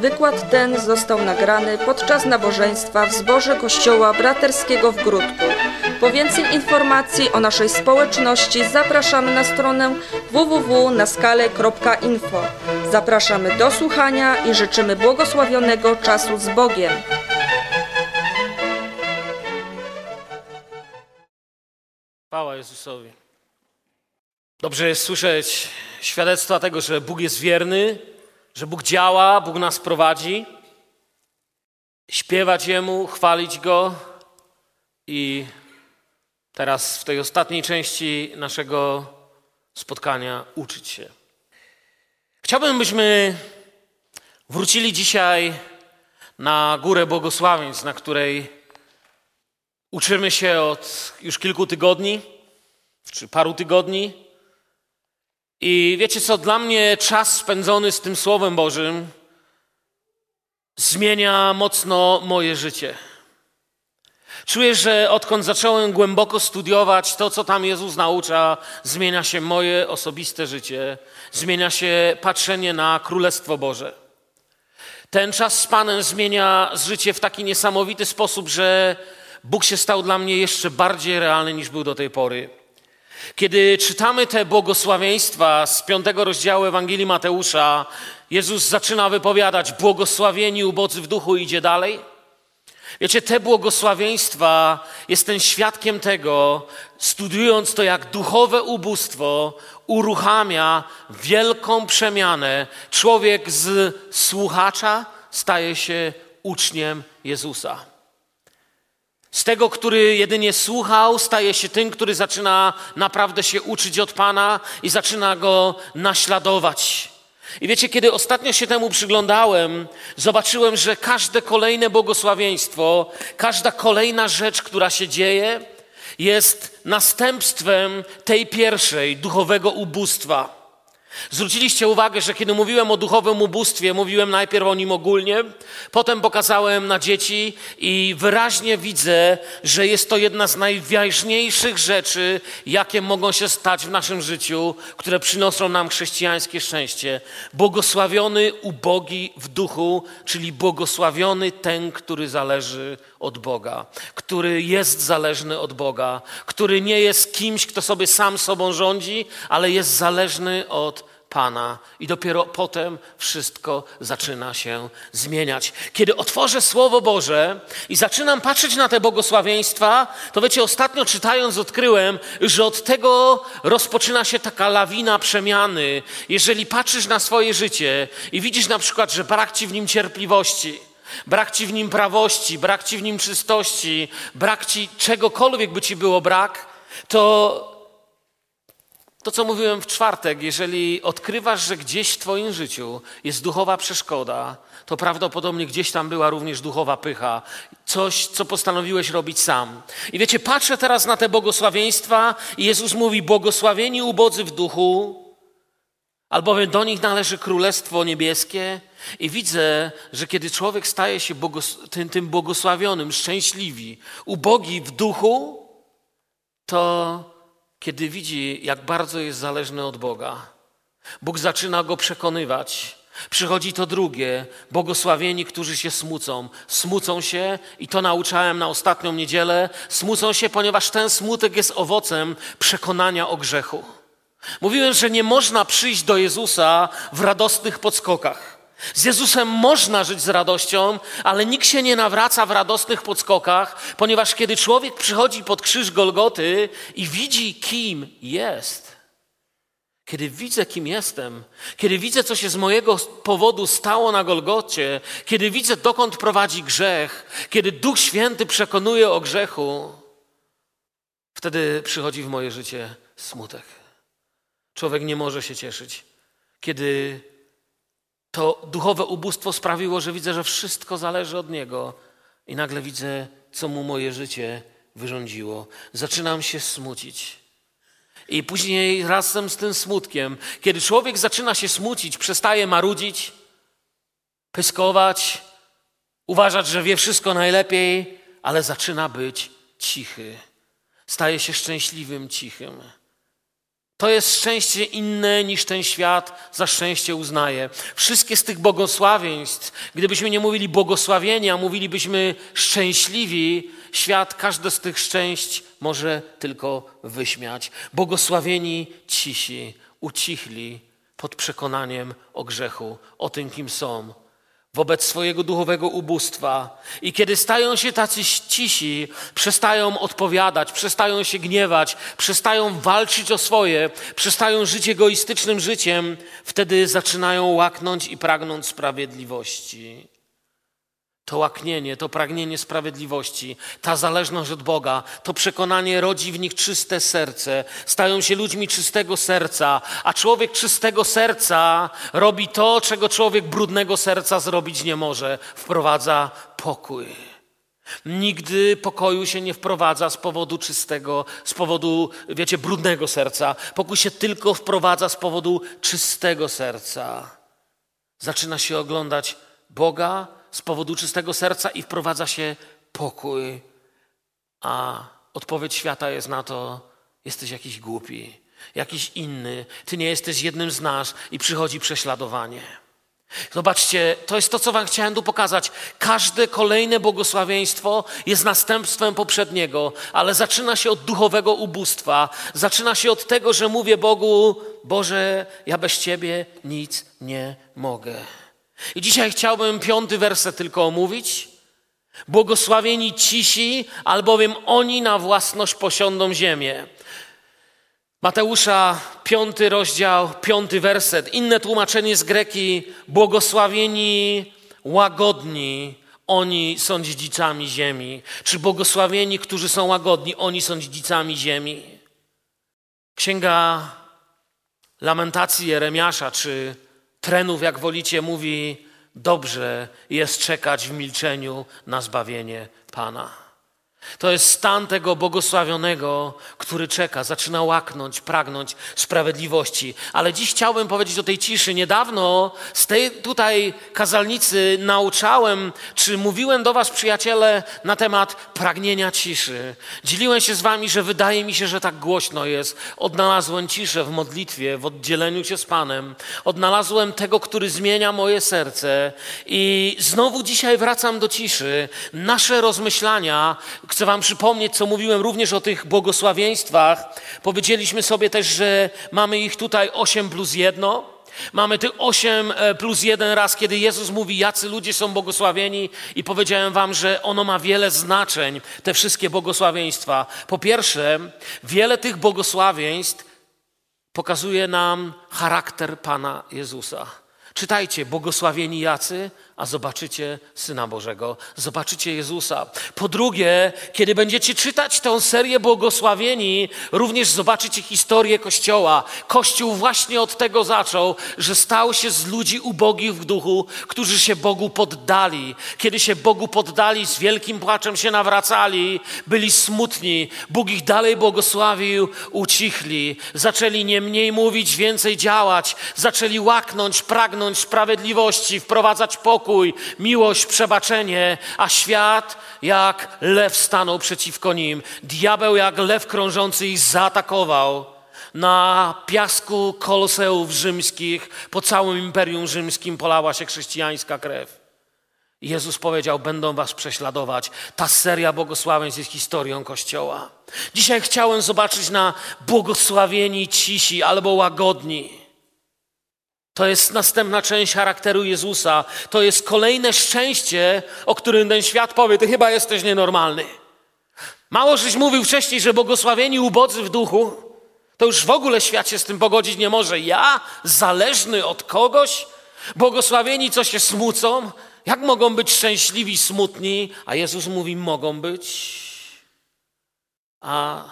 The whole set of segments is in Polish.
wykład ten został nagrany podczas nabożeństwa w zborze Kościoła Braterskiego w Grudku. Po więcej informacji o naszej społeczności zapraszamy na stronę www.naskale.info. Zapraszamy do słuchania i życzymy błogosławionego czasu z Bogiem. Chwała Jezusowi. Dobrze jest słyszeć świadectwa tego, że Bóg jest wierny, że Bóg działa, Bóg nas prowadzi. Śpiewać Jemu, chwalić Go i teraz w tej ostatniej części naszego spotkania uczyć się. Chciałbym, byśmy wrócili dzisiaj na górę błogosławieństw, na której uczymy się od już kilku tygodni, czy paru tygodni. I wiecie co, dla mnie czas spędzony z tym Słowem Bożym zmienia mocno moje życie. Czuję, że odkąd zacząłem głęboko studiować to, co tam Jezus naucza, zmienia się moje osobiste życie, zmienia się patrzenie na Królestwo Boże. Ten czas z Panem zmienia życie w taki niesamowity sposób, że Bóg się stał dla mnie jeszcze bardziej realny niż był do tej pory. Kiedy czytamy te błogosławieństwa z piątego rozdziału Ewangelii Mateusza, Jezus zaczyna wypowiadać: Błogosławieni ubodzy w duchu, idzie dalej. Wiecie, te błogosławieństwa, jestem świadkiem tego, studiując to, jak duchowe ubóstwo uruchamia wielką przemianę. Człowiek z słuchacza staje się uczniem Jezusa. Z tego, który jedynie słuchał, staje się tym, który zaczyna naprawdę się uczyć od Pana i zaczyna go naśladować. I wiecie, kiedy ostatnio się temu przyglądałem, zobaczyłem, że każde kolejne błogosławieństwo, każda kolejna rzecz, która się dzieje, jest następstwem tej pierwszej, duchowego ubóstwa. Zwróciliście uwagę, że kiedy mówiłem o duchowym ubóstwie, mówiłem najpierw o nim ogólnie, potem pokazałem na dzieci i wyraźnie widzę, że jest to jedna z najważniejszych rzeczy, jakie mogą się stać w naszym życiu, które przynoszą nam chrześcijańskie szczęście. Błogosławiony ubogi w duchu, czyli błogosławiony ten, który zależy od Boga, który jest zależny od Boga, który nie jest kimś, kto sobie sam sobą rządzi, ale jest zależny od Pana i dopiero potem wszystko zaczyna się zmieniać. Kiedy otworzę Słowo Boże i zaczynam patrzeć na te błogosławieństwa, to wiecie, ostatnio czytając odkryłem, że od tego rozpoczyna się taka lawina przemiany. Jeżeli patrzysz na swoje życie i widzisz na przykład, że brak ci w nim cierpliwości, brak ci w nim prawości, brak ci w nim czystości, brak ci czegokolwiek by ci było brak, to to, co mówiłem w czwartek, jeżeli odkrywasz, że gdzieś w Twoim życiu jest duchowa przeszkoda, to prawdopodobnie gdzieś tam była również duchowa pycha, coś, co postanowiłeś robić sam. I wiecie, patrzę teraz na te błogosławieństwa i Jezus mówi: Błogosławieni ubodzy w duchu, albowiem do nich należy Królestwo Niebieskie. I widzę, że kiedy człowiek staje się błogos tym, tym błogosławionym, szczęśliwi, ubogi w duchu, to kiedy widzi, jak bardzo jest zależny od Boga. Bóg zaczyna go przekonywać. Przychodzi to drugie, błogosławieni, którzy się smucą. Smucą się, i to nauczałem na ostatnią niedzielę, smucą się, ponieważ ten smutek jest owocem przekonania o grzechu. Mówiłem, że nie można przyjść do Jezusa w radosnych podskokach. Z Jezusem można żyć z radością, ale nikt się nie nawraca w radosnych podskokach, ponieważ kiedy człowiek przychodzi pod krzyż Golgoty i widzi, kim jest, kiedy widzę, kim jestem, kiedy widzę, co się z mojego powodu stało na Golgocie, kiedy widzę, dokąd prowadzi grzech, kiedy Duch Święty przekonuje o grzechu, wtedy przychodzi w moje życie smutek. Człowiek nie może się cieszyć, kiedy to duchowe ubóstwo sprawiło, że widzę, że wszystko zależy od Niego i nagle widzę, co mu moje życie wyrządziło. Zaczynam się smucić. I później razem z tym smutkiem, kiedy człowiek zaczyna się smucić, przestaje marudzić, pyskować, uważać, że wie wszystko najlepiej, ale zaczyna być cichy. Staje się szczęśliwym, cichym. To jest szczęście inne niż ten świat za szczęście uznaje. Wszystkie z tych błogosławieństw, gdybyśmy nie mówili błogosławieni, a mówilibyśmy szczęśliwi, świat każde z tych szczęść może tylko wyśmiać. Błogosławieni cisi, ucichli pod przekonaniem o grzechu, o tym, kim są, wobec swojego duchowego ubóstwa. I kiedy stają się tacy cisi, przestają odpowiadać, przestają się gniewać, przestają walczyć o swoje, przestają żyć egoistycznym życiem, wtedy zaczynają łaknąć i pragnąć sprawiedliwości. To łaknienie, to pragnienie sprawiedliwości, ta zależność od Boga, to przekonanie rodzi w nich czyste serce. Stają się ludźmi czystego serca, a człowiek czystego serca robi to, czego człowiek brudnego serca zrobić nie może. Wprowadza pokój. Nigdy pokoju się nie wprowadza z powodu czystego, z powodu, wiecie, brudnego serca. Pokój się tylko wprowadza z powodu czystego serca. Zaczyna się oglądać Boga, z powodu czystego serca i wprowadza się pokój. A odpowiedź świata jest na to: jesteś jakiś głupi, jakiś inny, ty nie jesteś jednym z nas i przychodzi prześladowanie. Zobaczcie, to jest to, co Wam chciałem tu pokazać. Każde kolejne błogosławieństwo jest następstwem poprzedniego, ale zaczyna się od duchowego ubóstwa. Zaczyna się od tego, że mówię Bogu: Boże, ja bez Ciebie nic nie mogę. I dzisiaj chciałbym piąty werset tylko omówić. Błogosławieni cisi, albowiem oni na własność posiądą ziemię. Mateusza, piąty rozdział, piąty werset. Inne tłumaczenie z greki. Błogosławieni łagodni, oni są dziedzicami ziemi. Czy błogosławieni, którzy są łagodni, oni są dziedzicami ziemi. Księga Lamentacji Jeremiasza, czy trenów, jak wolicie, mówi: Dobrze jest czekać w milczeniu na zbawienie Pana. To jest stan tego błogosławionego, który czeka, zaczyna łaknąć, pragnąć sprawiedliwości. Ale dziś chciałbym powiedzieć o tej ciszy. Niedawno z tej tutaj kazalnicy nauczałem, czy mówiłem do Was, przyjaciele, na temat pragnienia ciszy. Dzieliłem się z Wami, że wydaje mi się, że tak głośno jest. Odnalazłem ciszę w modlitwie, w oddzieleniu się z Panem. Odnalazłem tego, który zmienia moje serce. I znowu dzisiaj wracam do ciszy. Nasze rozmyślania, Chcę Wam przypomnieć, co mówiłem również o tych błogosławieństwach. Powiedzieliśmy sobie też, że mamy ich tutaj 8 plus 1. Mamy tych 8 e, plus 1 raz, kiedy Jezus mówi, jacy ludzie są błogosławieni, i powiedziałem Wam, że ono ma wiele znaczeń, te wszystkie błogosławieństwa. Po pierwsze, wiele tych błogosławieństw pokazuje nam charakter Pana Jezusa. Czytajcie, błogosławieni jacy, a zobaczycie Syna Bożego, zobaczycie Jezusa. Po drugie, kiedy będziecie czytać tę serię błogosławieni, również zobaczycie historię Kościoła. Kościół właśnie od tego zaczął, że stał się z ludzi ubogich w duchu, którzy się Bogu poddali. Kiedy się Bogu poddali, z wielkim płaczem się nawracali, byli smutni. Bóg ich dalej błogosławił, ucichli. Zaczęli nie mniej mówić, więcej działać. Zaczęli łaknąć, pragnąć sprawiedliwości, wprowadzać pokój pokój, miłość, przebaczenie, a świat jak lew stanął przeciwko nim. Diabeł jak lew krążący ich zaatakował. Na piasku koloseów rzymskich, po całym imperium rzymskim polała się chrześcijańska krew. Jezus powiedział: Będą was prześladować. Ta seria błogosławieństw jest historią Kościoła. Dzisiaj chciałem zobaczyć na błogosławieni cisi albo łagodni. To jest następna część charakteru Jezusa. To jest kolejne szczęście, o którym ten świat powie: Ty chyba jesteś nienormalny. Mało żeś mówił wcześniej, że błogosławieni ubodzy w duchu, to już w ogóle świat się z tym pogodzić nie może. Ja, zależny od kogoś, błogosławieni, co się smucą, jak mogą być szczęśliwi, smutni? A Jezus mówi: mogą być. A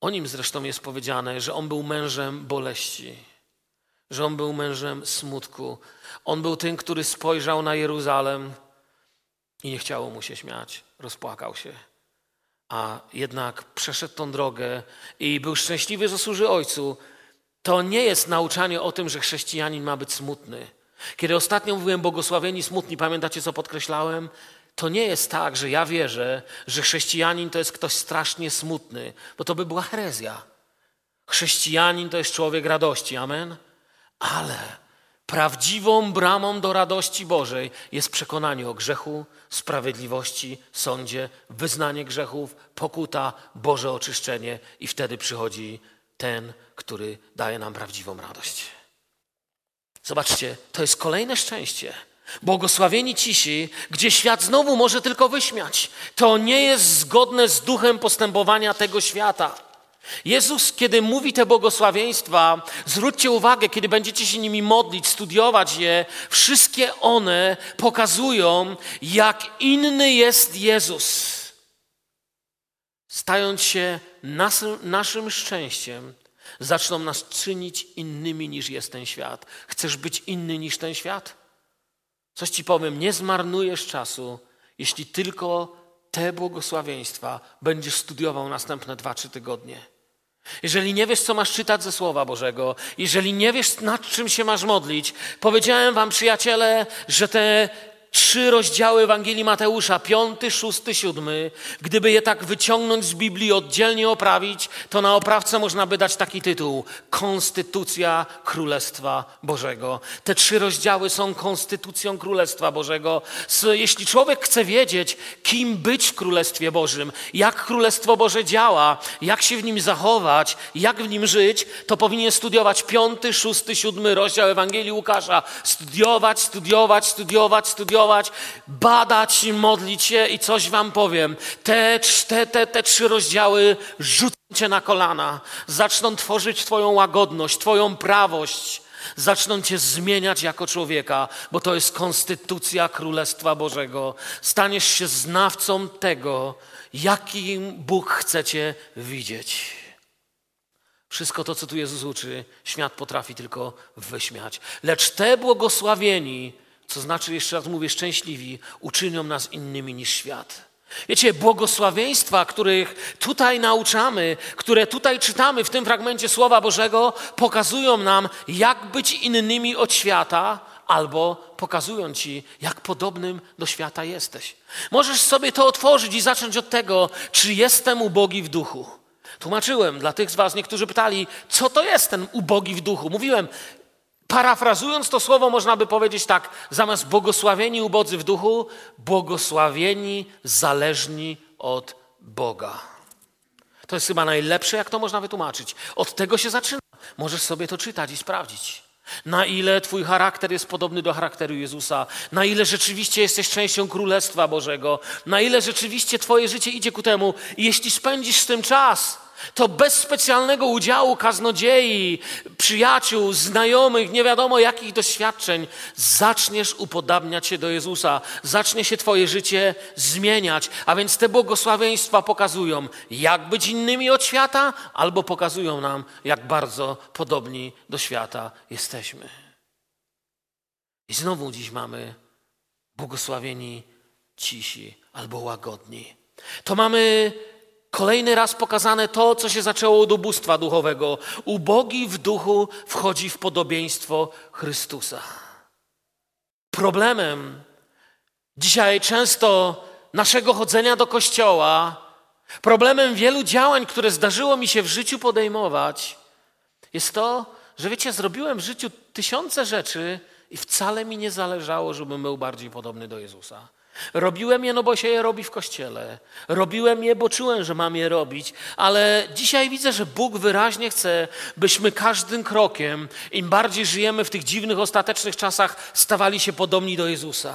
o nim zresztą jest powiedziane, że on był mężem boleści że on był mężem smutku. On był tym, który spojrzał na Jeruzalem i nie chciało mu się śmiać, rozpłakał się. A jednak przeszedł tą drogę i był szczęśliwy, że służy Ojcu. To nie jest nauczanie o tym, że chrześcijanin ma być smutny. Kiedy ostatnio mówiłem błogosławieni smutni, pamiętacie co podkreślałem? To nie jest tak, że ja wierzę, że chrześcijanin to jest ktoś strasznie smutny, bo to by była herezja. Chrześcijanin to jest człowiek radości, amen? Ale prawdziwą bramą do radości Bożej jest przekonanie o grzechu, sprawiedliwości, sądzie, wyznanie grzechów, pokuta, Boże oczyszczenie i wtedy przychodzi ten, który daje nam prawdziwą radość. Zobaczcie, to jest kolejne szczęście. Błogosławieni cisi, gdzie świat znowu może tylko wyśmiać. To nie jest zgodne z duchem postępowania tego świata. Jezus, kiedy mówi te błogosławieństwa, zwróćcie uwagę, kiedy będziecie się nimi modlić, studiować je, wszystkie one pokazują, jak inny jest Jezus. Stając się naszym, szczęściem, zaczną nas czynić innymi niż jest ten świat. Chcesz być inny niż ten świat? Coś ci powiem, nie zmarnujesz czasu, jeśli tylko te błogosławieństwa będziesz studiował następne dwa, trzy tygodnie. Jeżeli nie wiesz, co masz czytać ze Słowa Bożego, jeżeli nie wiesz, nad czym się masz modlić, powiedziałem wam, przyjaciele, że te trzy rozdziały Ewangelii Mateusza, piąty, szósty, siódmy, gdyby je tak wyciągnąć z Biblii, oddzielnie oprawić, to na oprawce można by dać taki tytuł: Konstytucja Królestwa Bożego. Te trzy rozdziały są konstytucją Królestwa Bożego. Jeśli człowiek chce wiedzieć, kim być w Królestwie Bożym, jak Królestwo Boże działa, jak się w nim zachować, jak w nim żyć, to powinien studiować piąty, szósty, siódmy rozdział Ewangelii Łukasza. Studiować, studiować, studiować, studiować studiować, badać, modlić się i coś wam powiem. Te, te, te, te trzy rozdziały rzucą cię na kolana, zaczną tworzyć twoją łagodność, twoją prawość, zaczną cię zmieniać jako człowieka, bo to jest konstytucja Królestwa Bożego. Staniesz się znawcą tego, jakim Bóg chce cię widzieć. Wszystko to, co tu Jezus uczy, świat potrafi tylko wyśmiać. Lecz te błogosławieni, co znaczy, jeszcze raz mówię, szczęśliwi, uczynią nas innymi niż świat. Wiecie, błogosławieństwa, których tutaj nauczamy, które tutaj czytamy w tym fragmencie Słowa Bożego, pokazują nam, jak być innymi od świata, albo pokazują ci, jak podobnym do świata jesteś. Możesz sobie to otworzyć i zacząć od tego, czy jestem ubogi w duchu. Tłumaczyłem dla tych z Was, niektórzy pytali, co to jest ten ubogi w duchu. Mówiłem, Parafrazując to słowo, można by powiedzieć tak: zamiast błogosławieni ubodzy w duchu, błogosławieni zależni od Boga. To jest chyba najlepsze, jak to można wytłumaczyć. Od tego się zaczyna. Możesz sobie to czytać i sprawdzić. Na ile Twój charakter jest podobny do charakteru Jezusa, na ile rzeczywiście jesteś częścią Królestwa Bożego, na ile rzeczywiście Twoje życie idzie ku temu. Jeśli spędzisz z tym czas, to bez specjalnego udziału kaznodziei, przyjaciół, znajomych, nie wiadomo jakich doświadczeń, zaczniesz upodabniać się do Jezusa, zacznie się Twoje życie zmieniać. A więc te błogosławieństwa pokazują, jak być innymi od świata, albo pokazują nam, jak bardzo podobni do świata jesteśmy. I znowu dziś mamy błogosławieni cisi albo łagodni. To mamy Kolejny raz pokazane to, co się zaczęło od ubóstwa duchowego. Ubogi w duchu wchodzi w podobieństwo Chrystusa. Problemem dzisiaj często naszego chodzenia do kościoła, problemem wielu działań, które zdarzyło mi się w życiu podejmować, jest to, że wiecie, zrobiłem w życiu tysiące rzeczy i wcale mi nie zależało, żebym był bardziej podobny do Jezusa. Robiłem je, no bo się je robi w kościele. Robiłem je, bo czułem, że mam je robić, ale dzisiaj widzę, że Bóg wyraźnie chce, byśmy każdym krokiem, im bardziej żyjemy w tych dziwnych, ostatecznych czasach, stawali się podobni do Jezusa.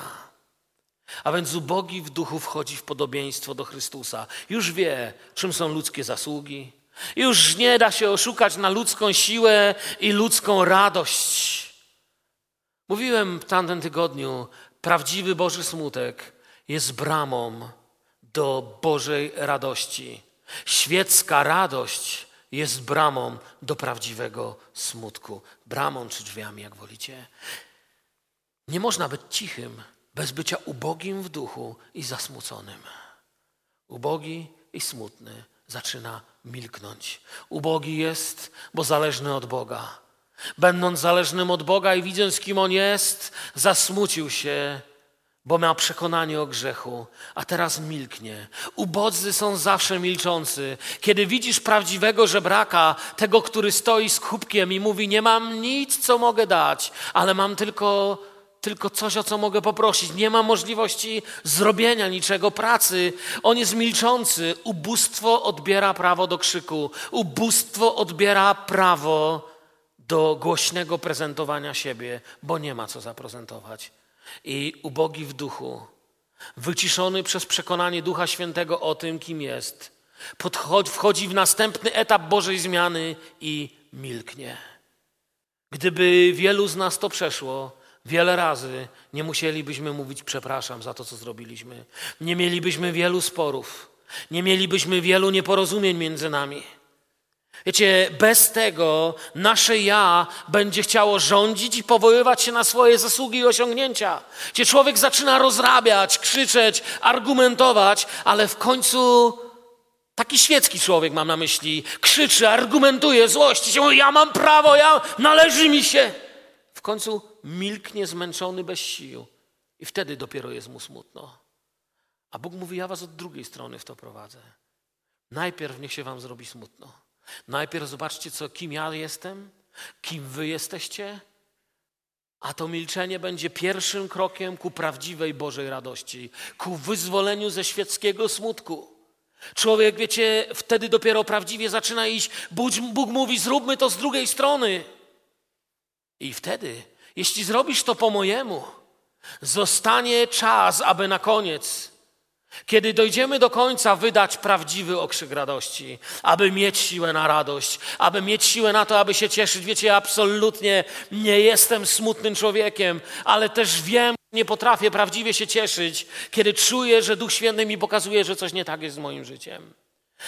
A więc ubogi w duchu wchodzi w podobieństwo do Chrystusa. Już wie, czym są ludzkie zasługi. Już nie da się oszukać na ludzką siłę i ludzką radość. Mówiłem w tamtym tygodniu, prawdziwy Boży smutek jest bramą do Bożej radości. Świecka radość jest bramą do prawdziwego smutku. Bramą czy drzwiami, jak wolicie. Nie można być cichym bez bycia ubogim w duchu i zasmuconym. Ubogi i smutny zaczyna milknąć. Ubogi jest, bo zależny od Boga. Będąc zależnym od Boga i widząc, kim On jest, zasmucił się bo ma przekonanie o grzechu, a teraz milknie. Ubodzy są zawsze milczący. Kiedy widzisz prawdziwego żebraka, tego, który stoi z kubkiem i mówi: Nie mam nic, co mogę dać, ale mam tylko, tylko coś, o co mogę poprosić. Nie ma możliwości zrobienia niczego, pracy. On jest milczący. Ubóstwo odbiera prawo do krzyku, ubóstwo odbiera prawo do głośnego prezentowania siebie, bo nie ma co zaprezentować i ubogi w duchu, wyciszony przez przekonanie Ducha Świętego o tym, kim jest, wchodzi w następny etap Bożej zmiany i milknie. Gdyby wielu z nas to przeszło, wiele razy nie musielibyśmy mówić przepraszam za to, co zrobiliśmy. Nie mielibyśmy wielu sporów, nie mielibyśmy wielu nieporozumień między nami. Wiecie, bez tego nasze ja będzie chciało rządzić i powoływać się na swoje zasługi i osiągnięcia. Gdzie człowiek zaczyna rozrabiać, krzyczeć, argumentować, ale w końcu taki świecki człowiek mam na myśli, krzyczy, argumentuje, złości się, ja mam prawo, ja, należy mi się. W końcu milknie zmęczony bez sił i wtedy dopiero jest mu smutno. A Bóg mówi, ja was od drugiej strony w to prowadzę. Najpierw niech się wam zrobi smutno. Najpierw zobaczcie, co, kim ja jestem, kim wy jesteście, a to milczenie będzie pierwszym krokiem ku prawdziwej Bożej radości, ku wyzwoleniu ze świeckiego smutku. Człowiek, wiecie, wtedy dopiero prawdziwie zaczyna iść. Bóg, mówi: zróbmy to z drugiej strony. I wtedy, jeśli zrobisz to po mojemu, zostanie czas, aby na koniec kiedy dojdziemy do końca, wydać prawdziwy okrzyk radości, aby mieć siłę na radość, aby mieć siłę na to, aby się cieszyć. Wiecie, ja absolutnie nie jestem smutnym człowiekiem, ale też wiem, nie potrafię prawdziwie się cieszyć, kiedy czuję, że Duch Święty mi pokazuje, że coś nie tak jest z moim życiem.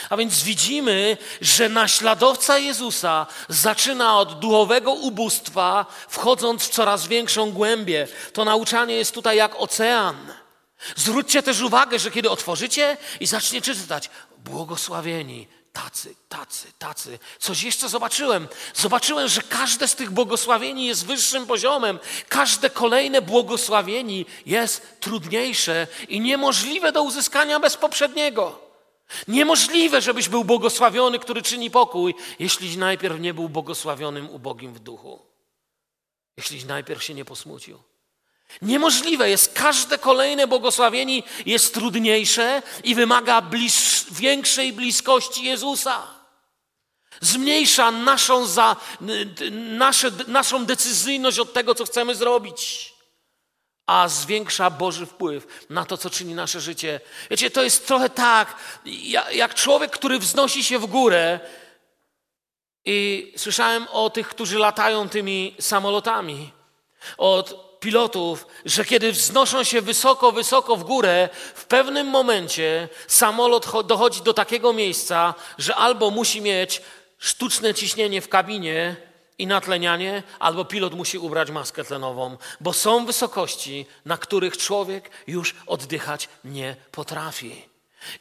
A więc widzimy, że naśladowca Jezusa zaczyna od duchowego ubóstwa, wchodząc w coraz większą głębię. To nauczanie jest tutaj jak ocean. Zwróćcie też uwagę, że kiedy otworzycie i zaczniecie czytać, błogosławieni, tacy, tacy, tacy. Coś jeszcze zobaczyłem. Zobaczyłem, że każde z tych błogosławieni jest wyższym poziomem. Każde kolejne błogosławieni jest trudniejsze i niemożliwe do uzyskania bez poprzedniego. Niemożliwe, żebyś był błogosławiony, który czyni pokój, jeśli najpierw nie był błogosławionym ubogim w duchu. Jeśli najpierw się nie posmucił. Niemożliwe jest, każde kolejne błogosławienie jest trudniejsze i wymaga bliż, większej bliskości Jezusa. Zmniejsza naszą, za, nasze, naszą decyzyjność od tego, co chcemy zrobić, a zwiększa Boży wpływ na to, co czyni nasze życie. Wiecie, to jest trochę tak, jak człowiek, który wznosi się w górę. I słyszałem o tych, którzy latają tymi samolotami. Od pilotów, że kiedy wznoszą się wysoko, wysoko w górę, w pewnym momencie samolot dochodzi do takiego miejsca, że albo musi mieć sztuczne ciśnienie w kabinie i natlenianie, albo pilot musi ubrać maskę tlenową, bo są wysokości, na których człowiek już oddychać nie potrafi.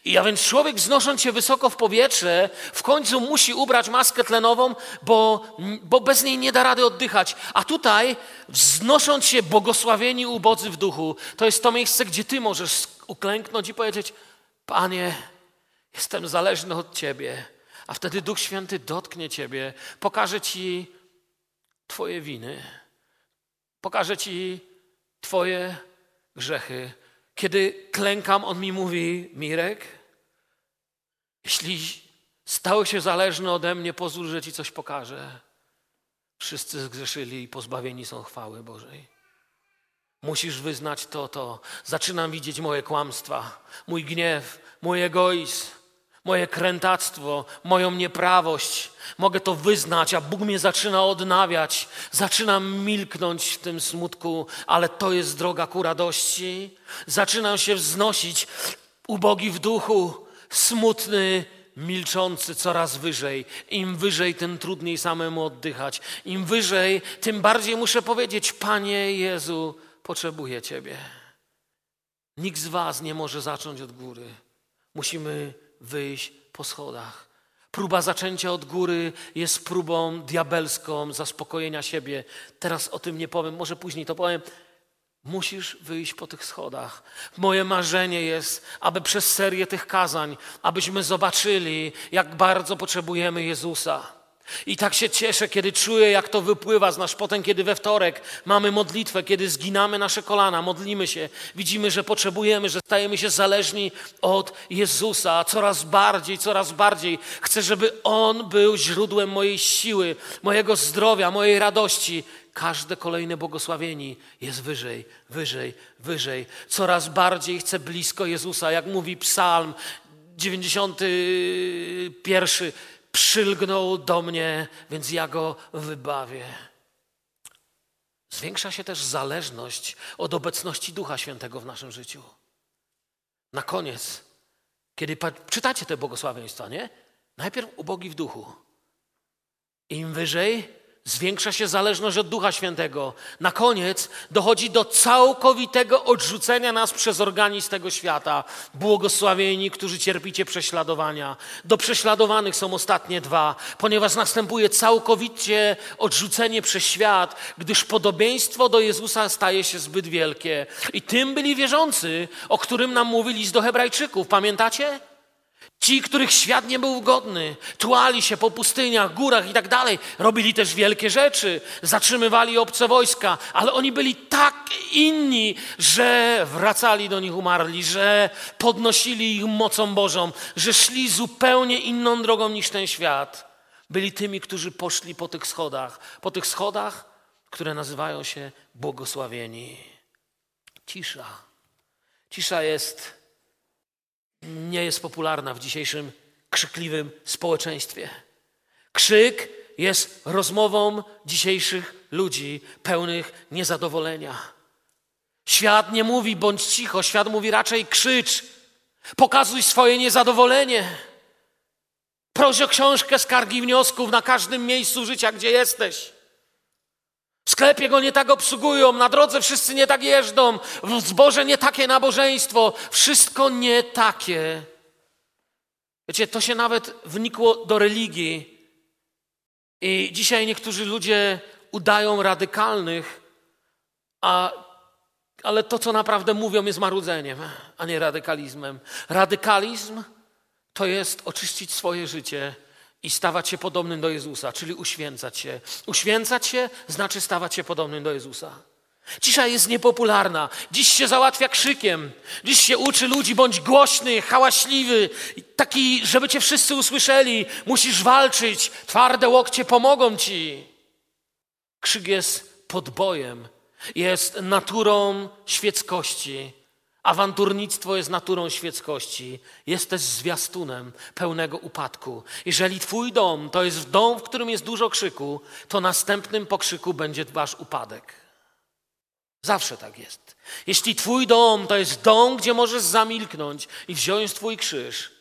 I a więc człowiek wznosząc się wysoko w powietrze, w końcu musi ubrać maskę tlenową, bo, bo bez niej nie da rady oddychać. A tutaj, wznosząc się błogosławieni ubodzy w duchu, to jest to miejsce, gdzie ty możesz uklęknąć i powiedzieć: Panie, jestem zależny od Ciebie. A wtedy Duch Święty dotknie Ciebie, pokaże Ci Twoje winy, pokaże Ci Twoje grzechy kiedy klękam, on mi mówi: Mirek, jeśli stałeś się zależny ode mnie, pozwól, że ci coś pokażę. Wszyscy zgrzeszyli i pozbawieni są chwały Bożej. Musisz wyznać to, to. Zaczynam widzieć moje kłamstwa, mój gniew, mój egoizm moje krętactwo, moją nieprawość. Mogę to wyznać, a Bóg mnie zaczyna odnawiać. Zaczynam milknąć w tym smutku, ale to jest droga ku radości. Zaczynam się wznosić, ubogi w duchu, smutny, milczący coraz wyżej. Im wyżej, tym trudniej samemu oddychać. Im wyżej, tym bardziej muszę powiedzieć: Panie Jezu, potrzebuję Ciebie. Nikt z Was nie może zacząć od góry. Musimy wyjść po schodach. Próba zaczęcia od góry jest próbą diabelską zaspokojenia siebie. Teraz o tym nie powiem, może później to powiem. Musisz wyjść po tych schodach. Moje marzenie jest, aby przez serię tych kazań, abyśmy zobaczyli, jak bardzo potrzebujemy Jezusa. I tak się cieszę, kiedy czuję, jak to wypływa z nas. Potem, kiedy we wtorek mamy modlitwę, kiedy zginamy nasze kolana, modlimy się, widzimy, że potrzebujemy, że stajemy się zależni od Jezusa coraz bardziej, coraz bardziej. Chcę, żeby On był źródłem mojej siły, mojego zdrowia, mojej radości. Każde kolejne błogosławieni jest wyżej, wyżej, wyżej. Coraz bardziej chcę blisko Jezusa, jak mówi Psalm 91 przylgnął do mnie, więc ja go wybawię. Zwiększa się też zależność od obecności Ducha Świętego w naszym życiu. Na koniec, kiedy czytacie te błogosławieństwa, nie? Najpierw ubogi w duchu. Im wyżej, Zwiększa się zależność od Ducha Świętego. Na koniec dochodzi do całkowitego odrzucenia nas przez organizm tego świata. Błogosławieni, którzy cierpicie prześladowania. Do prześladowanych są ostatnie dwa, ponieważ następuje całkowicie odrzucenie przez świat, gdyż podobieństwo do Jezusa staje się zbyt wielkie. I tym byli wierzący, o którym nam mówi list do Hebrajczyków. Pamiętacie? Ci, których świat nie był godny, tułali się po pustyniach, górach i tak dalej, robili też wielkie rzeczy, zatrzymywali obce wojska, ale oni byli tak inni, że wracali do nich umarli, że podnosili ich mocą Bożą, że szli zupełnie inną drogą niż ten świat. Byli tymi, którzy poszli po tych schodach, po tych schodach, które nazywają się błogosławieni. Cisza. Cisza jest nie jest popularna w dzisiejszym krzykliwym społeczeństwie. Krzyk jest rozmową dzisiejszych ludzi pełnych niezadowolenia. Świat nie mówi bądź cicho, świat mówi raczej krzycz, pokazuj swoje niezadowolenie. Proś o książkę skargi wniosków na każdym miejscu życia, gdzie jesteś. W sklepie go nie tak obsługują, na drodze wszyscy nie tak jeżdżą, w zborze nie takie nabożeństwo, wszystko nie takie. Wiecie, to się nawet wnikło do religii. I dzisiaj niektórzy ludzie udają radykalnych, a, ale to, co naprawdę mówią, jest marudzeniem, a nie radykalizmem. Radykalizm to jest oczyścić swoje życie i stawać się podobnym do Jezusa, czyli uświęcać się. Uświęcać się znaczy stawać się podobnym do Jezusa. Cisza jest niepopularna. Dziś się załatwia krzykiem. Dziś się uczy ludzi, bądź głośny, hałaśliwy, taki, żeby cię wszyscy usłyszeli. Musisz walczyć, twarde łokcie pomogą ci. Krzyk jest podbojem, jest naturą świeckości Awanturnictwo jest naturą świeckości, jest też zwiastunem pełnego upadku. Jeżeli Twój dom to jest dom, w którym jest dużo krzyku, to następnym po krzyku będzie Wasz upadek. Zawsze tak jest. Jeśli Twój dom to jest dom, gdzie możesz zamilknąć i wziąć Twój krzyż,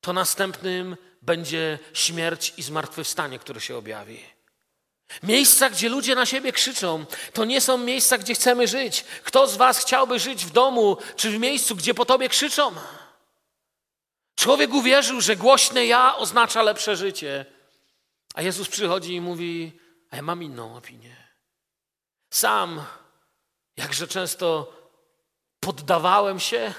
to następnym będzie śmierć i zmartwychwstanie, które się objawi. Miejsca, gdzie ludzie na siebie krzyczą, to nie są miejsca, gdzie chcemy żyć. Kto z Was chciałby żyć w domu czy w miejscu, gdzie po tobie krzyczą? Człowiek uwierzył, że głośne ja oznacza lepsze życie. A Jezus przychodzi i mówi: A ja mam inną opinię. Sam, jakże często poddawałem się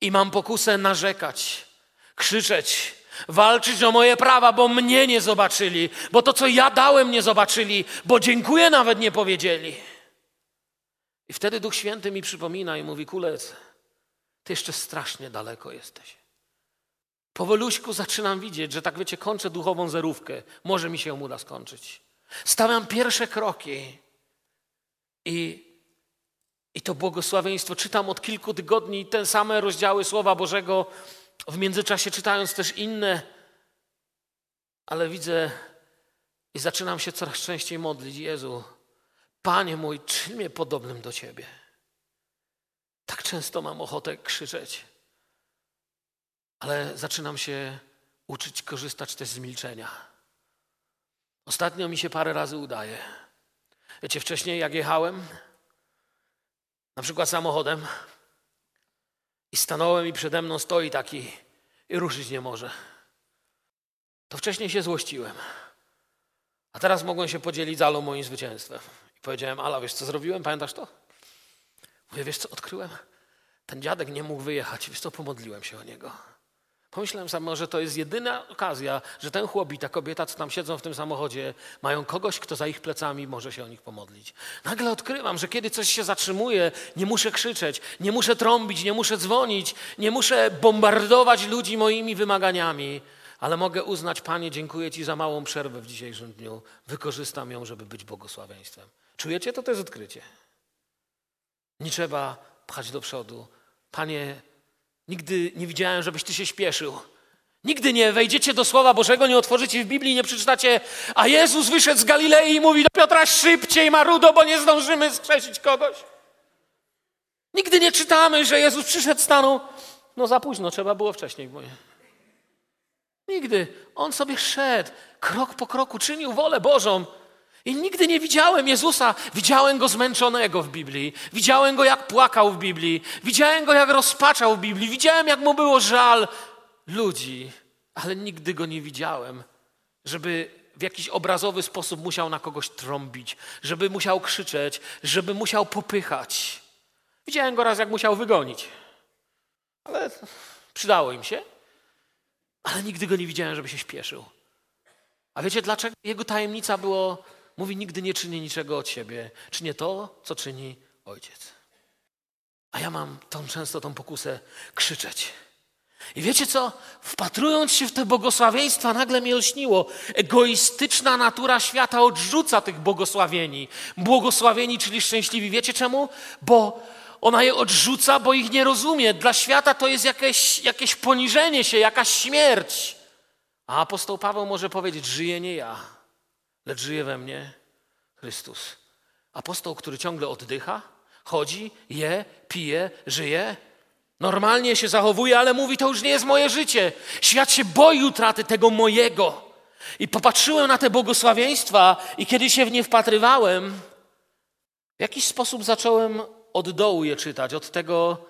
i mam pokusę narzekać, krzyczeć, Walczyć o moje prawa, bo mnie nie zobaczyli, bo to, co ja dałem, nie zobaczyli, bo dziękuję nawet nie powiedzieli. I wtedy Duch Święty mi przypomina i mówi: Kulec, ty jeszcze strasznie daleko jesteś. Powoluśku zaczynam widzieć, że tak wiecie, kończę duchową zerówkę. Może mi się uda skończyć. Stawiam pierwsze kroki i, i to błogosławieństwo czytam od kilku tygodni te same rozdziały Słowa Bożego w międzyczasie czytając też inne, ale widzę i zaczynam się coraz częściej modlić. Jezu, Panie mój, czyń mnie podobnym do Ciebie. Tak często mam ochotę krzyczeć, ale zaczynam się uczyć korzystać też z milczenia. Ostatnio mi się parę razy udaje. Wiecie, wcześniej jak jechałem, na przykład samochodem, i stanąłem i przede mną stoi taki i ruszyć nie może. To wcześniej się złościłem. A teraz mogłem się podzielić zalą moim zwycięstwem. I powiedziałem, Ala, wiesz co zrobiłem? Pamiętasz to? Mówię, wiesz co, odkryłem? Ten dziadek nie mógł wyjechać. Wiesz co, pomodliłem się o niego. Pomyślałem sam, że to jest jedyna okazja, że ten chłop i ta kobieta, co tam siedzą w tym samochodzie, mają kogoś, kto za ich plecami może się o nich pomodlić. Nagle odkrywam, że kiedy coś się zatrzymuje, nie muszę krzyczeć, nie muszę trąbić, nie muszę dzwonić, nie muszę bombardować ludzi moimi wymaganiami, ale mogę uznać, Panie, dziękuję Ci za małą przerwę w dzisiejszym dniu. Wykorzystam ją, żeby być błogosławieństwem. Czujecie? To to jest odkrycie. Nie trzeba pchać do przodu. Panie, nigdy nie widziałem, żebyś Ty się śpieszył. Nigdy nie wejdziecie do Słowa Bożego, nie otworzycie w Biblii, nie przeczytacie, a Jezus wyszedł z Galilei i mówi do Piotra szybciej, Marudo, bo nie zdążymy skrzesić kogoś. Nigdy nie czytamy, że Jezus przyszedł, stanął. No za późno, trzeba było wcześniej. Moje. Nigdy. On sobie szedł, krok po kroku, czynił wolę Bożą. I nigdy nie widziałem Jezusa. Widziałem go zmęczonego w Biblii. Widziałem go, jak płakał w Biblii. Widziałem go, jak rozpaczał w Biblii. Widziałem, jak mu było żal ludzi, ale nigdy go nie widziałem, żeby w jakiś obrazowy sposób musiał na kogoś trąbić, żeby musiał krzyczeć, żeby musiał popychać. Widziałem go raz, jak musiał wygonić, ale przydało im się, ale nigdy go nie widziałem, żeby się śpieszył. A wiecie dlaczego? Jego tajemnica było, mówi, nigdy nie czyni niczego od siebie. Czynię to, co czyni ojciec. A ja mam tą często tą pokusę krzyczeć. I wiecie co? Wpatrując się w te błogosławieństwa, nagle mi olśniło. Egoistyczna natura świata odrzuca tych błogosławieni. Błogosławieni, czyli szczęśliwi. Wiecie czemu? Bo ona je odrzuca, bo ich nie rozumie. Dla świata to jest jakieś, jakieś poniżenie się, jakaś śmierć. A apostoł Paweł może powiedzieć: Żyje nie ja, lecz żyje we mnie Chrystus. Apostoł, który ciągle oddycha, chodzi, je, pije, żyje. Normalnie się zachowuje, ale mówi: To już nie jest moje życie. Świat się boi utraty tego mojego. I popatrzyłem na te błogosławieństwa, i kiedy się w nie wpatrywałem, w jakiś sposób zacząłem od dołu je czytać, od tego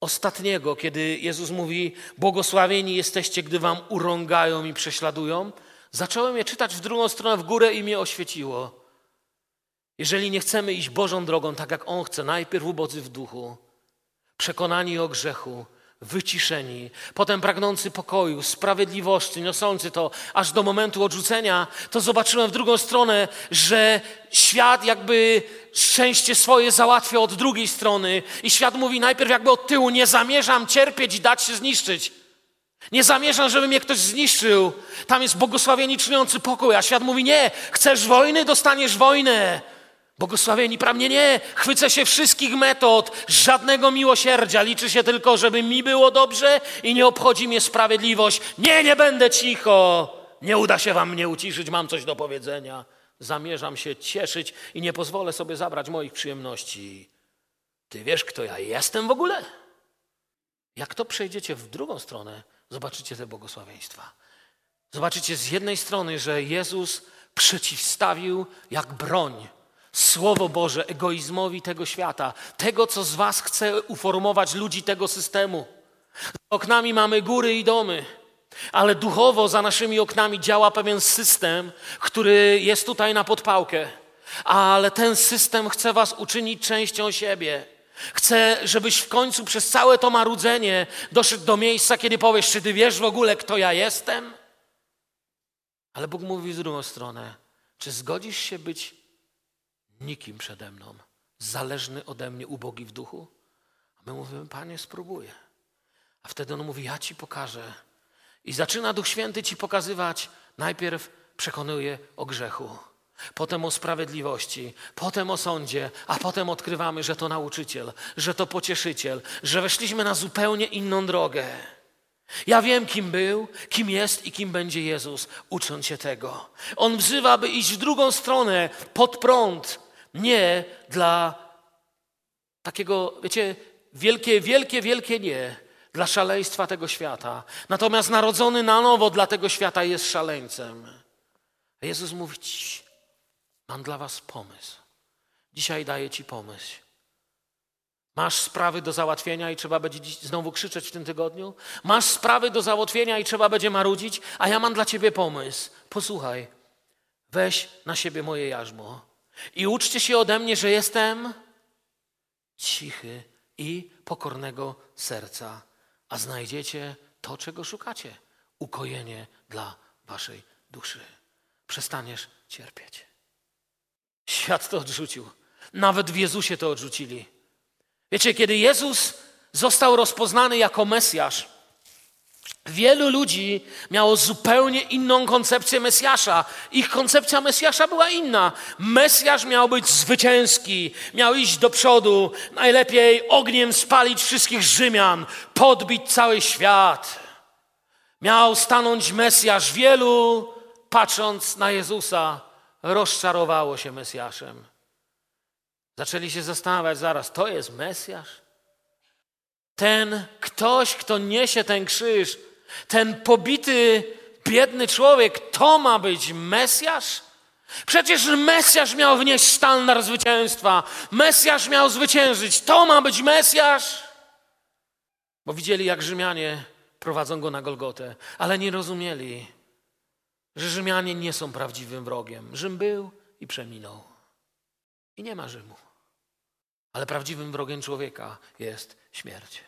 ostatniego, kiedy Jezus mówi: Błogosławieni jesteście, gdy wam urągają i prześladują. Zacząłem je czytać w drugą stronę, w górę i mnie oświeciło. Jeżeli nie chcemy iść Bożą drogą, tak jak On chce, najpierw ubodzy w duchu, przekonani o grzechu, wyciszeni, potem pragnący pokoju, sprawiedliwości, niosący to aż do momentu odrzucenia, to zobaczyłem w drugą stronę, że świat jakby szczęście swoje załatwia od drugiej strony i świat mówi najpierw jakby od tyłu, nie zamierzam cierpieć i dać się zniszczyć. Nie zamierzam, żeby mnie ktoś zniszczył. Tam jest błogosławieni czyniący pokój, a świat mówi nie, chcesz wojny, dostaniesz wojnę. Błogosławieni prawnie nie, chwycę się wszystkich metod, żadnego miłosierdzia, liczy się tylko, żeby mi było dobrze i nie obchodzi mnie sprawiedliwość. Nie, nie będę cicho, nie uda się wam mnie uciszyć, mam coś do powiedzenia. Zamierzam się cieszyć i nie pozwolę sobie zabrać moich przyjemności. Ty wiesz, kto ja jestem w ogóle? Jak to przejdziecie w drugą stronę, zobaczycie te błogosławieństwa. Zobaczycie z jednej strony, że Jezus przeciwstawił jak broń Słowo Boże egoizmowi tego świata, tego, co z Was chce uformować ludzi tego systemu. Za oknami mamy góry i domy, ale duchowo za naszymi oknami działa pewien system, który jest tutaj na podpałkę. Ale ten system chce Was uczynić częścią siebie. Chcę, żebyś w końcu przez całe to marudzenie doszedł do miejsca, kiedy powiesz, czy ty wiesz w ogóle, kto ja jestem? Ale Bóg mówi z drugą stronę. Czy zgodzisz się być nikim przede mną, zależny ode mnie, ubogi w duchu? A my mówimy, Panie, spróbuję. A wtedy on mówi, ja ci pokażę. I zaczyna Duch Święty ci pokazywać, najpierw przekonuje o grzechu, potem o sprawiedliwości, potem o sądzie, a potem odkrywamy, że to nauczyciel, że to pocieszyciel, że weszliśmy na zupełnie inną drogę. Ja wiem, kim był, kim jest i kim będzie Jezus, ucząc się tego. On wzywa, by iść w drugą stronę, pod prąd, nie dla takiego, wiecie, wielkie, wielkie, wielkie nie dla szaleństwa tego świata. Natomiast narodzony na nowo dla tego świata jest szaleńcem. A Jezus mówi mam dla was pomysł. Dzisiaj daję ci pomysł. Masz sprawy do załatwienia i trzeba będzie znowu krzyczeć w tym tygodniu? Masz sprawy do załatwienia i trzeba będzie marudzić? A ja mam dla ciebie pomysł. Posłuchaj, weź na siebie moje jarzmo. I uczcie się ode mnie, że jestem cichy i pokornego serca, a znajdziecie to, czego szukacie ukojenie dla waszej duszy. Przestaniesz cierpieć. Świat to odrzucił. Nawet w Jezusie to odrzucili. Wiecie, kiedy Jezus został rozpoznany jako Mesjasz, wielu ludzi miało zupełnie inną koncepcję Mesjasza. Ich koncepcja Mesjasza była inna. Mesjasz miał być zwycięski, miał iść do przodu, najlepiej ogniem spalić wszystkich Rzymian, podbić cały świat. Miał stanąć Mesjasz. Wielu, patrząc na Jezusa, rozczarowało się Mesjaszem. Zaczęli się zastanawiać zaraz, to jest Mesjasz? Ten ktoś, kto niesie ten krzyż, ten pobity, biedny człowiek, to ma być Mesjasz? Przecież Mesjasz miał wnieść sztandar zwycięstwa. Mesjasz miał zwyciężyć. To ma być Mesjasz? Bo widzieli, jak Rzymianie prowadzą go na Golgotę, ale nie rozumieli, że Rzymianie nie są prawdziwym wrogiem. Rzym był i przeminął. I nie ma Rzymu. Ale prawdziwym wrogiem człowieka jest śmierć.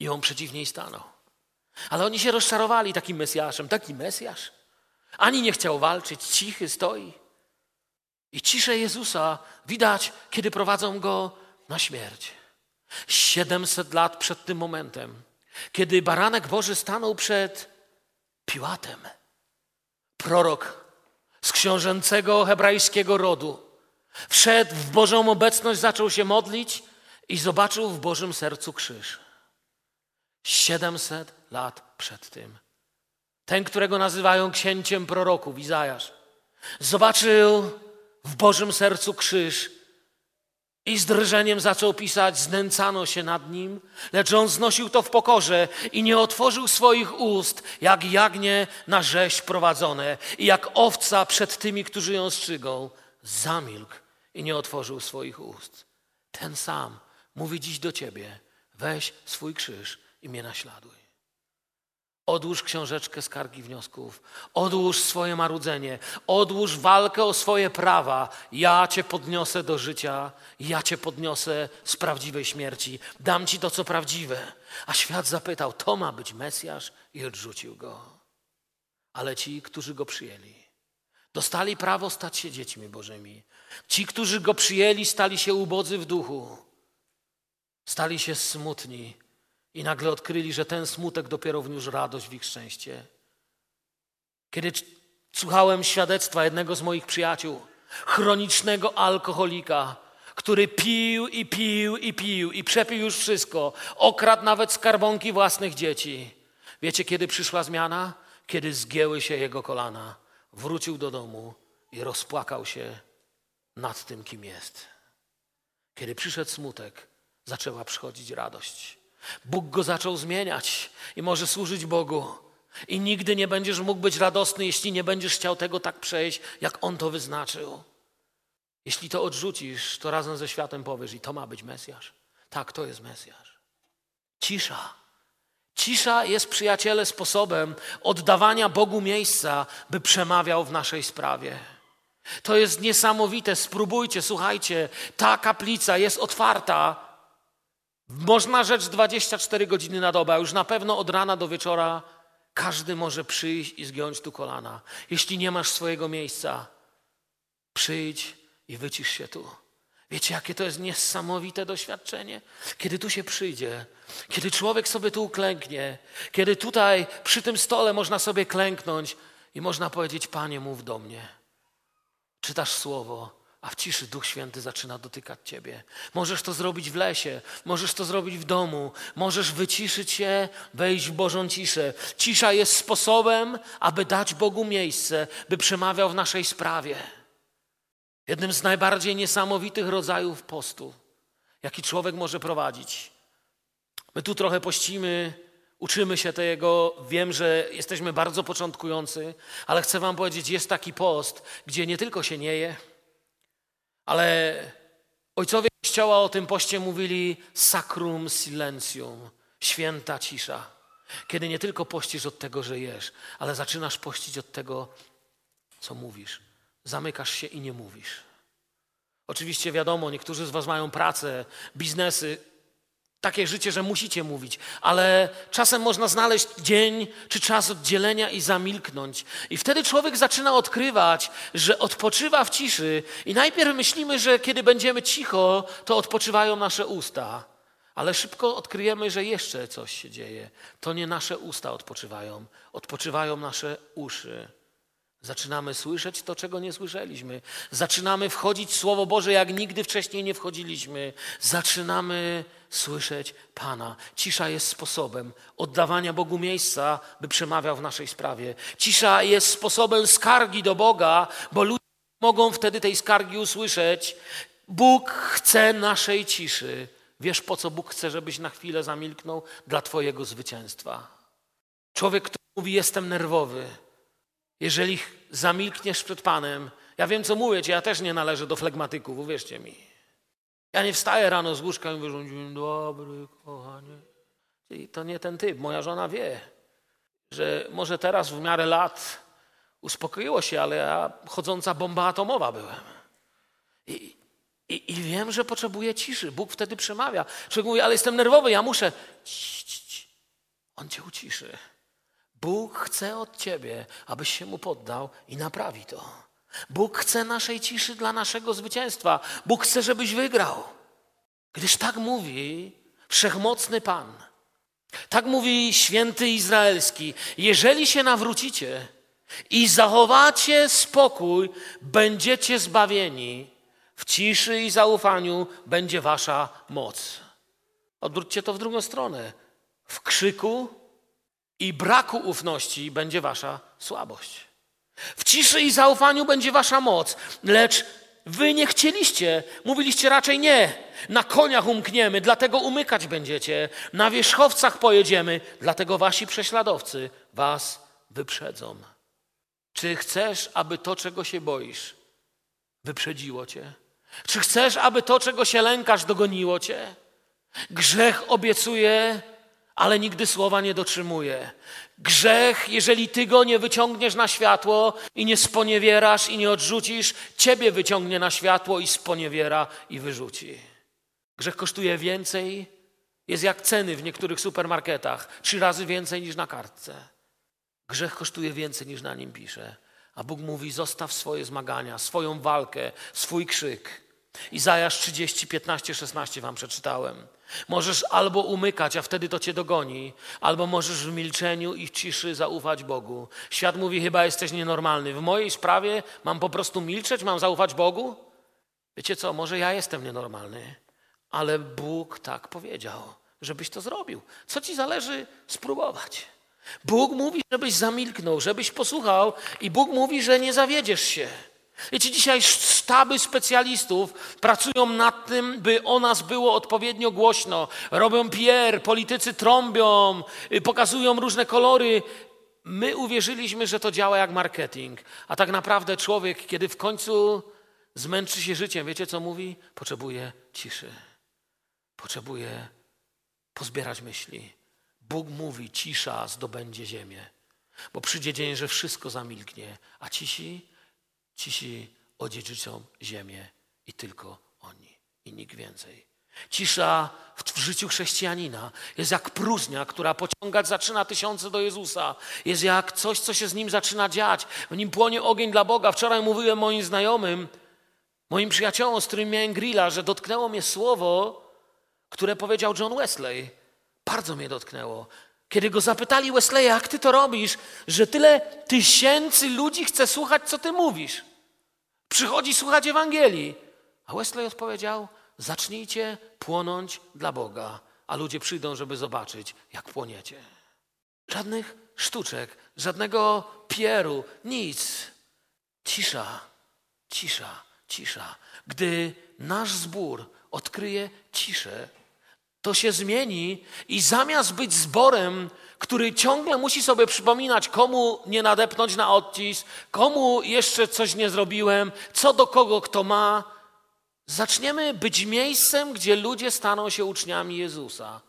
I on przeciw niej stanął. Ale oni się rozczarowali takim Mesjaszem. Taki Mesjasz. Ani nie chciał walczyć, cichy stoi. I ciszę Jezusa widać, kiedy prowadzą go na śmierć. 700 lat przed tym momentem, kiedy baranek Boży stanął przed Piłatem, prorok z książęcego hebrajskiego rodu, wszedł w Bożą obecność, zaczął się modlić i zobaczył w Bożym sercu krzyż. 700 lat przed tym. Ten, którego nazywają księciem proroków, Izajasz, zobaczył w Bożym sercu krzyż i z drżeniem zaczął pisać, znęcano się nad nim, lecz on znosił to w pokorze i nie otworzył swoich ust, jak jagnię na rzeź prowadzone i jak owca przed tymi, którzy ją strzygą. Zamilkł i nie otworzył swoich ust. Ten sam mówi dziś do ciebie, weź swój krzyż i mnie naśladuj. Odłóż książeczkę skargi wniosków, odłóż swoje marudzenie, odłóż walkę o swoje prawa. Ja cię podniosę do życia, ja cię podniosę z prawdziwej śmierci, dam ci to, co prawdziwe. A świat zapytał, to ma być Mesjasz i odrzucił go. Ale ci, którzy go przyjęli, dostali prawo stać się dziećmi Bożymi. Ci, którzy go przyjęli, stali się ubodzy w duchu, stali się smutni i nagle odkryli, że ten smutek dopiero wniósł radość w ich szczęście. Kiedy słuchałem świadectwa jednego z moich przyjaciół, chronicznego alkoholika, który pił i pił i pił i przepił już wszystko, okradł nawet skarbonki własnych dzieci. Wiecie, kiedy przyszła zmiana? Kiedy zgięły się jego kolana. Wrócił do domu i rozpłakał się nad tym, kim jest. Kiedy przyszedł smutek, zaczęła przychodzić radość. Bóg go zaczął zmieniać i może służyć Bogu. I nigdy nie będziesz mógł być radosny, jeśli nie będziesz chciał tego tak przejść, jak On to wyznaczył. Jeśli to odrzucisz, to razem ze światem powiesz, i to ma być Mesjasz. Tak, to jest Mesjasz. Cisza. Cisza jest, przyjaciele, sposobem oddawania Bogu miejsca, by przemawiał w naszej sprawie. To jest niesamowite. Spróbujcie, słuchajcie, ta kaplica jest otwarta można rzecz 24 godziny na dobę, a już na pewno od rana do wieczora każdy może przyjść i zgiąć tu kolana. Jeśli nie masz swojego miejsca, przyjdź i wycisz się tu. Wiecie, jakie to jest niesamowite doświadczenie? Kiedy tu się przyjdzie, kiedy człowiek sobie tu uklęknie, kiedy tutaj przy tym stole można sobie klęknąć i można powiedzieć: Panie, mów do mnie. Czytasz słowo, a w ciszy Duch Święty zaczyna dotykać ciebie. Możesz to zrobić w lesie, możesz to zrobić w domu, możesz wyciszyć się, wejść w Bożą ciszę. Cisza jest sposobem, aby dać Bogu miejsce, by przemawiał w naszej sprawie. Jednym z najbardziej niesamowitych rodzajów postu, jaki człowiek może prowadzić. My tu trochę pościmy, uczymy się tego. Wiem, że jesteśmy bardzo początkujący, ale chcę Wam powiedzieć, jest taki post, gdzie nie tylko się nie je, ale ojcowie Kościoła o tym poście mówili sacrum silencium, święta cisza. Kiedy nie tylko pościsz od tego, że jesz, ale zaczynasz pościć od tego, co mówisz. Zamykasz się i nie mówisz. Oczywiście wiadomo, niektórzy z Was mają pracę, biznesy, takie życie, że musicie mówić, ale czasem można znaleźć dzień czy czas oddzielenia i zamilknąć. I wtedy człowiek zaczyna odkrywać, że odpoczywa w ciszy, i najpierw myślimy, że kiedy będziemy cicho, to odpoczywają nasze usta. Ale szybko odkryjemy, że jeszcze coś się dzieje. To nie nasze usta odpoczywają, odpoczywają nasze uszy. Zaczynamy słyszeć to, czego nie słyszeliśmy. Zaczynamy wchodzić w Słowo Boże, jak nigdy wcześniej nie wchodziliśmy. Zaczynamy słyszeć Pana. Cisza jest sposobem oddawania Bogu miejsca, by przemawiał w naszej sprawie. Cisza jest sposobem skargi do Boga, bo ludzie mogą wtedy tej skargi usłyszeć. Bóg chce naszej ciszy. Wiesz, po co Bóg chce, żebyś na chwilę zamilknął? Dla Twojego zwycięstwa. Człowiek, który mówi, jestem nerwowy, jeżeli zamilkniesz przed Panem, ja wiem, co mówię ja też nie należę do flegmatyków, uwierzcie mi. Ja nie wstaję rano z łóżka i mówię, dzień dobry, kochanie. I to nie ten typ. Moja żona wie, że może teraz w miarę lat uspokoiło się, ale ja chodząca bomba atomowa byłem. I, i, i wiem, że potrzebuję ciszy. Bóg wtedy przemawia. Człowiek mówi, ale jestem nerwowy, ja muszę. Cii, cii, cii. On cię uciszy. Bóg chce od ciebie, abyś się mu poddał i naprawi to. Bóg chce naszej ciszy dla naszego zwycięstwa. Bóg chce, żebyś wygrał. Gdyż tak mówi wszechmocny Pan. Tak mówi święty Izraelski. Jeżeli się nawrócicie i zachowacie spokój, będziecie zbawieni. W ciszy i zaufaniu będzie wasza moc. Odwróćcie to w drugą stronę. W krzyku i braku ufności będzie wasza słabość. W ciszy i zaufaniu będzie wasza moc, lecz wy nie chcieliście, mówiliście raczej nie. Na koniach umkniemy, dlatego umykać będziecie. Na wierzchowcach pojedziemy, dlatego wasi prześladowcy was wyprzedzą. Czy chcesz, aby to, czego się boisz, wyprzedziło cię? Czy chcesz, aby to, czego się lękasz, dogoniło cię? Grzech obiecuje ale nigdy słowa nie dotrzymuje. Grzech, jeżeli ty go nie wyciągniesz na światło i nie sponiewierasz i nie odrzucisz, ciebie wyciągnie na światło i sponiewiera i wyrzuci. Grzech kosztuje więcej, jest jak ceny w niektórych supermarketach, trzy razy więcej niż na kartce. Grzech kosztuje więcej niż na nim pisze. A Bóg mówi: zostaw swoje zmagania, swoją walkę, swój krzyk. Izajasz 30, 15, 16 wam przeczytałem. Możesz albo umykać, a wtedy to cię dogoni, albo możesz w milczeniu i w ciszy zaufać Bogu. Świat mówi, chyba jesteś nienormalny. W mojej sprawie mam po prostu milczeć, mam zaufać Bogu? Wiecie co, może ja jestem nienormalny, ale Bóg tak powiedział, żebyś to zrobił. Co ci zależy spróbować? Bóg mówi, żebyś zamilknął, żebyś posłuchał i Bóg mówi, że nie zawiedziesz się. Wiecie, dzisiaj sztaby specjalistów pracują nad tym, by o nas było odpowiednio głośno. Robią PR, politycy trąbią, y, pokazują różne kolory. My uwierzyliśmy, że to działa jak marketing, a tak naprawdę człowiek, kiedy w końcu zmęczy się życiem, wiecie co mówi? Potrzebuje ciszy. Potrzebuje pozbierać myśli. Bóg mówi, cisza zdobędzie ziemię, bo przyjdzie dzień, że wszystko zamilknie, a cisi Cisi odziedziczą ziemię i tylko oni i nikt więcej. Cisza w, życiu chrześcijanina jest jak próżnia, która pociągać zaczyna tysiące do Jezusa. Jest jak coś, co się z nim zaczyna dziać. W nim płonie ogień dla Boga. Wczoraj mówiłem moim znajomym, moim przyjaciołom, z którym miałem grilla, że dotknęło mnie słowo, które powiedział John Wesley. Bardzo mnie dotknęło. Kiedy go zapytali Wesley, jak ty to robisz, że tyle tysięcy ludzi chce słuchać, co ty mówisz. Przychodzi słuchać Ewangelii. A Wesley odpowiedział: Zacznijcie płonąć dla Boga, a ludzie przyjdą, żeby zobaczyć, jak płoniecie. Żadnych sztuczek, żadnego pieru, nic. Cisza, cisza, cisza. Gdy nasz zbór odkryje ciszę, to się zmieni i zamiast być zborem, który ciągle musi sobie przypominać, komu nie nadepnąć na odcisk, komu jeszcze coś nie zrobiłem, co do kogo kto ma, zaczniemy być miejscem, gdzie ludzie staną się uczniami Jezusa.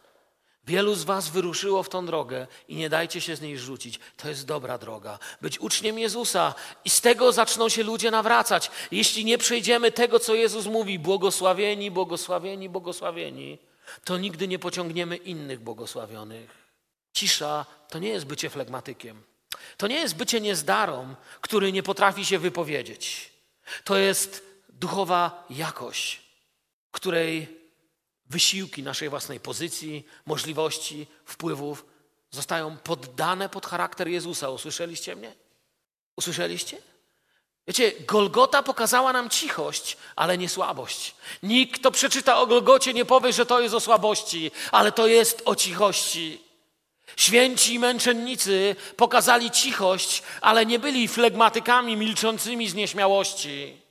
Wielu z Was wyruszyło w tą drogę i nie dajcie się z niej rzucić. To jest dobra droga. Być uczniem Jezusa i z tego zaczną się ludzie nawracać. Jeśli nie przejdziemy tego, co Jezus mówi, błogosławieni, błogosławieni, błogosławieni, to nigdy nie pociągniemy innych błogosławionych. Cisza to nie jest bycie flegmatykiem. To nie jest bycie niezdarą, który nie potrafi się wypowiedzieć. To jest duchowa jakość, której wysiłki naszej własnej pozycji, możliwości, wpływów zostają poddane pod charakter Jezusa. Usłyszeliście mnie? Usłyszeliście? Wiecie, Golgota pokazała nam cichość, ale nie słabość. Nikt, kto przeczyta o Golgocie, nie powie, że to jest o słabości, ale to jest o cichości. Święci i męczennicy pokazali cichość, ale nie byli flegmatykami milczącymi z nieśmiałości.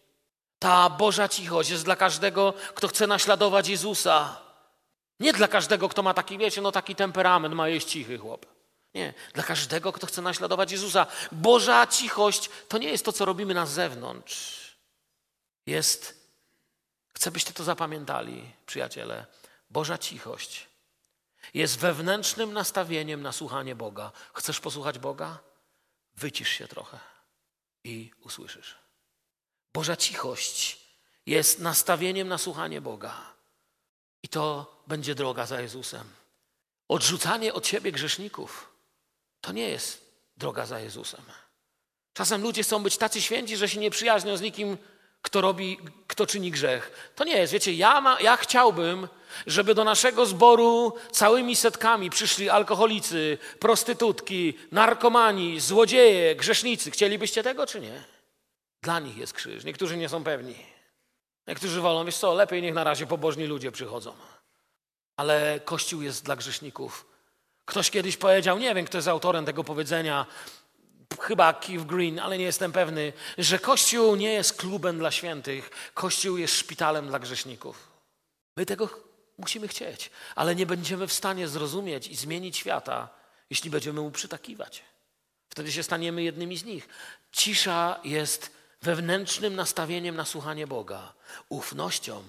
Ta Boża cichość jest dla każdego, kto chce naśladować Jezusa. Nie dla każdego, kto ma taki, wiecie, no taki temperament, ma jest cichy chłop. Nie, dla każdego, kto chce naśladować Jezusa. Boża cichość to nie jest to, co robimy na zewnątrz. Jest, chcę byście to zapamiętali, przyjaciele, Boża cichość jest wewnętrznym nastawieniem na słuchanie Boga. Chcesz posłuchać Boga? Wycisz się trochę i usłyszysz. Boża cichość jest nastawieniem na słuchanie Boga. I to będzie droga za Jezusem. Odrzucanie od siebie grzeszników to nie jest droga za Jezusem. Czasem ludzie chcą być tacy święci, że się nie przyjaźnią z nikim, kto robi, kto czyni grzech. To nie jest. Wiecie, ja, ma, ja chciałbym, żeby do naszego zboru całymi setkami przyszli alkoholicy, prostytutki, narkomani, złodzieje, grzesznicy. Chcielibyście tego, czy nie? Dla nich jest krzyż. Niektórzy nie są pewni. Niektórzy wolą, wiesz co, lepiej niech na razie pobożni ludzie przychodzą. Ale Kościół jest dla grzeszników. Ktoś kiedyś powiedział, nie wiem kto jest autorem tego powiedzenia, chyba Keith Green, ale nie jestem pewny, że Kościół nie jest klubem dla świętych, Kościół jest szpitalem dla grzeszników. My tego musimy chcieć, ale nie będziemy w stanie zrozumieć i zmienić świata, jeśli będziemy mu przytakiwać. Wtedy się staniemy jednymi z nich. Cisza jest wewnętrznym nastawieniem na słuchanie Boga, ufnością,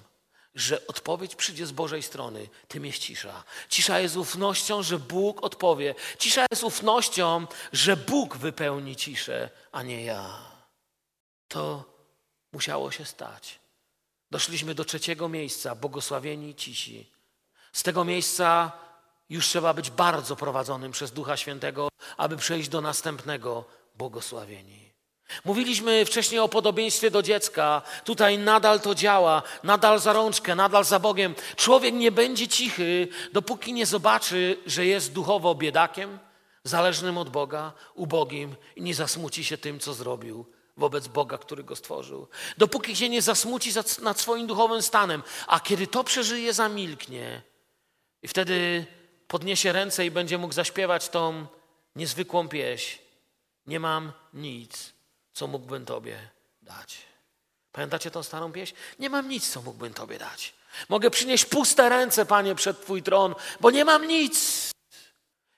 że odpowiedź przyjdzie z Bożej strony, tym jest cisza. Cisza jest ufnością, że Bóg odpowie. Cisza jest ufnością, że Bóg wypełni ciszę, a nie ja. To musiało się stać. Doszliśmy do trzeciego miejsca, błogosławieni cisi. Z tego miejsca już trzeba być bardzo prowadzonym przez Ducha Świętego, aby przejść do następnego błogosławieni. Mówiliśmy wcześniej o podobieństwie do dziecka. Tutaj nadal to działa, nadal za rączkę, nadal za Bogiem. Człowiek nie będzie cichy, dopóki nie zobaczy, że jest duchowo biedakiem, zależnym od Boga, ubogim i nie zasmuci się tym, co zrobił wobec Boga, który go stworzył. Dopóki się nie zasmuci nad swoim duchowym stanem, a kiedy to przeżyje, zamilknie i wtedy podniesie ręce i będzie mógł zaśpiewać tą niezwykłą pieśń. Nie mam nic co mógłbym Tobie dać. Pamiętacie tą starą pieśń? Nie mam nic, co mógłbym Tobie dać. Mogę przynieść puste ręce, Panie, przed Twój tron, bo nie mam nic.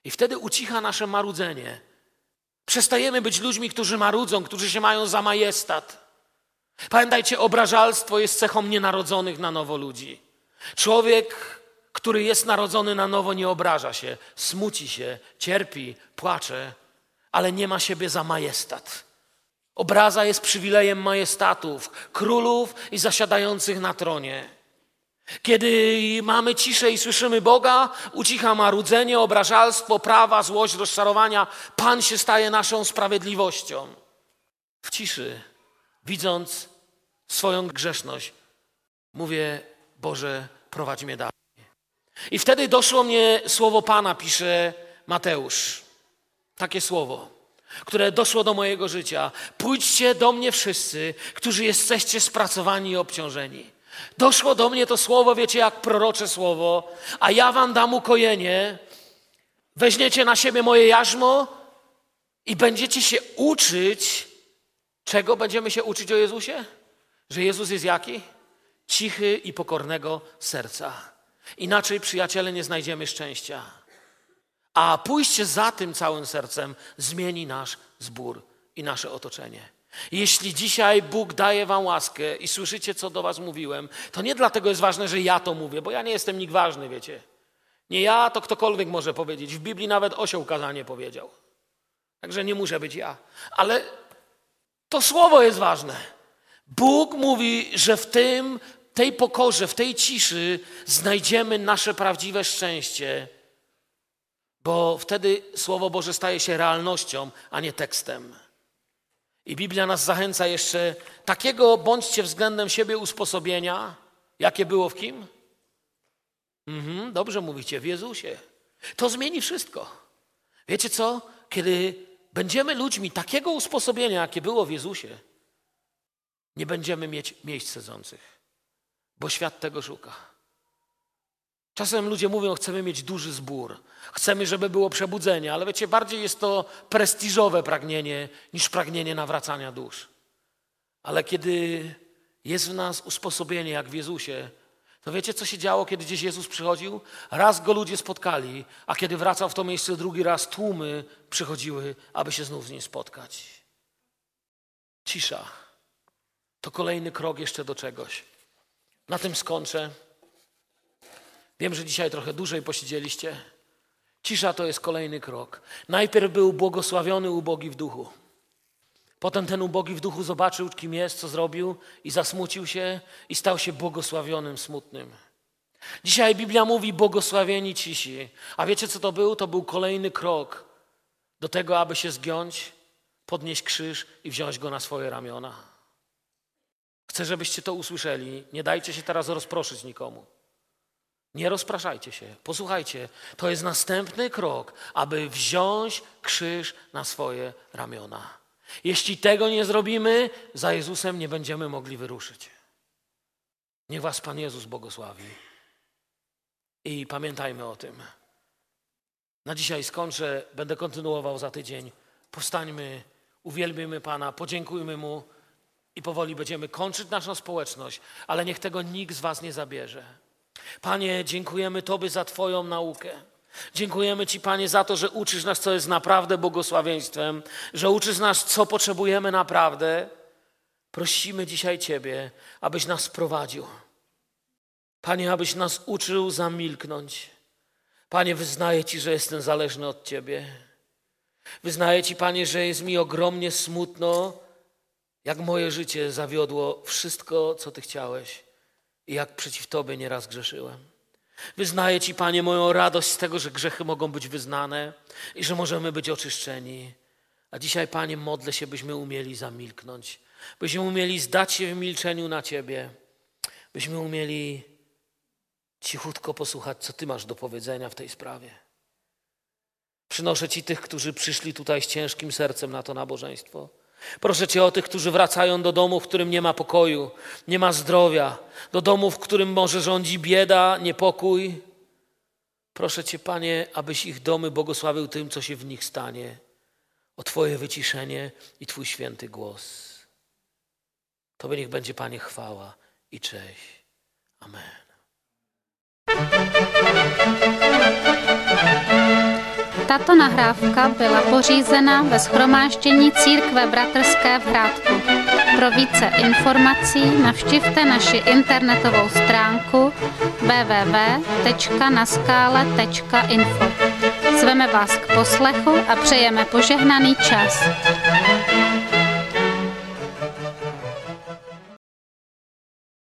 I wtedy ucicha nasze marudzenie. Przestajemy być ludźmi, którzy marudzą, którzy się mają za majestat. Pamiętajcie, obrażalstwo jest cechą nienarodzonych na nowo ludzi. Człowiek, który jest narodzony na nowo, nie obraża się, smuci się, cierpi, płacze, ale nie ma siebie za majestat. Obraza jest przywilejem majestatów, królów i zasiadających na tronie. Kiedy mamy ciszę i słyszymy Boga, ucicha marudzenie, obrażalstwo, prawa, złość, rozczarowania. Pan się staje naszą sprawiedliwością. W ciszy, widząc swoją grzeszność, mówię: Boże, prowadź mnie dalej. I wtedy doszło mnie słowo Pana, pisze Mateusz. Takie słowo które doszło do mojego życia. Pójdźcie do mnie wszyscy, którzy jesteście spracowani i obciążeni. Doszło do mnie to słowo, wiecie, jak prorocze słowo, a ja wam dam ukojenie. Weźmiecie na siebie moje jarzmo i będziecie się uczyć. Czego będziemy się uczyć o Jezusie? Że Jezus jest jaki? Cichy i pokornego serca. Inaczej, przyjaciele, nie znajdziemy szczęścia. A pójście za tym całym sercem zmieni nasz zbór i nasze otoczenie. Jeśli dzisiaj Bóg daje wam łaskę i słyszycie, co do was mówiłem, to nie dlatego jest ważne, że ja to mówię, bo ja nie jestem nikt ważny, wiecie. Nie ja, to ktokolwiek może powiedzieć. W Biblii nawet osioł kazanie powiedział. Także nie muszę być ja. Ale to słowo jest ważne. Bóg mówi, że w tym, tej pokorze, w tej ciszy znajdziemy nasze prawdziwe szczęście, bo wtedy Słowo Boże staje się realnością, a nie tekstem. I Biblia nas zachęca jeszcze takiego bądźcie względem siebie usposobienia, jakie było w kim? Mhm, dobrze mówicie, w Jezusie. To zmieni wszystko. Wiecie co? Kiedy będziemy ludźmi takiego usposobienia, jakie było w Jezusie, nie będziemy mieć miejsc sedzących, bo świat tego szuka. Czasem ludzie mówią, chcemy mieć duży zbór, chcemy, żeby było przebudzenie, ale wiecie, bardziej jest to prestiżowe pragnienie niż pragnienie nawracania dusz. Ale kiedy jest w nas usposobienie, jak w Jezusie, to wiecie, co się działo, kiedy gdzieś Jezus przychodził? Raz go ludzie spotkali, a kiedy wracał w to miejsce drugi raz, tłumy przychodziły, aby się znów z nim spotkać. Cisza. To kolejny krok jeszcze do czegoś. Na tym skończę. Wiem, że dzisiaj trochę dłużej posiedzieliście. Cisza to jest kolejny krok. Najpierw był błogosławiony ubogi w duchu. Potem ten ubogi w duchu zobaczył, kim jest, co zrobił i zasmucił się i stał się błogosławionym, smutnym. Dzisiaj Biblia mówi błogosławieni cisi. A wiecie, co to był? To był kolejny krok do tego, aby się zgiąć, podnieść krzyż i wziąć go na swoje ramiona. Chcę, żebyście to usłyszeli. Nie dajcie się teraz rozproszyć nikomu. Nie rozpraszajcie się. Posłuchajcie, to jest następny krok, aby wziąć krzyż na swoje ramiona. Jeśli tego nie zrobimy, za Jezusem nie będziemy mogli wyruszyć. Niech Was Pan Jezus błogosławi. I pamiętajmy o tym. Na dzisiaj skończę, będę kontynuował za tydzień. Powstańmy, uwielbimy Pana, podziękujmy Mu i powoli będziemy kończyć naszą społeczność, ale niech tego nikt z Was nie zabierze. Panie, dziękujemy Tobie za Twoją naukę. Dziękujemy Ci, Panie, za to, że uczysz nas, co jest naprawdę błogosławieństwem, że uczysz nas, co potrzebujemy naprawdę. Prosimy dzisiaj Ciebie, abyś nas prowadził. Panie, abyś nas uczył zamilknąć. Panie, wyznaję Ci, że jestem zależny od Ciebie. Wyznaję Ci, Panie, że jest mi ogromnie smutno, jak moje życie zawiodło wszystko, co Ty chciałeś jak przeciw Tobie nieraz grzeszyłem. Wyznaję Ci, Panie, moją radość z tego, że grzechy mogą być wyznane i że możemy być oczyszczeni. A dzisiaj, Panie, modlę się, byśmy umieli zamilknąć, byśmy umieli zdać się w milczeniu na Ciebie, byśmy umieli cichutko posłuchać, co Ty masz do powiedzenia w tej sprawie. Przynoszę Ci tych, którzy przyszli tutaj z ciężkim sercem na to nabożeństwo. Proszę Cię o tych, którzy wracają do domu, w którym nie ma pokoju, nie ma zdrowia, do domu, w którym może rządzi bieda, niepokój. Proszę Cię, Panie, abyś ich domy błogosławił tym, co się w nich stanie, o Twoje wyciszenie i Twój święty głos. Tobie niech będzie, Panie, chwała i cześć. Amen. Tato nahrávka byla pořízena ve schromáždění Církve Bratrské v Hrádku. Pro více informací navštivte naši internetovou stránku www.naskale.info. Zveme vás k poslechu a přejeme požehnaný čas.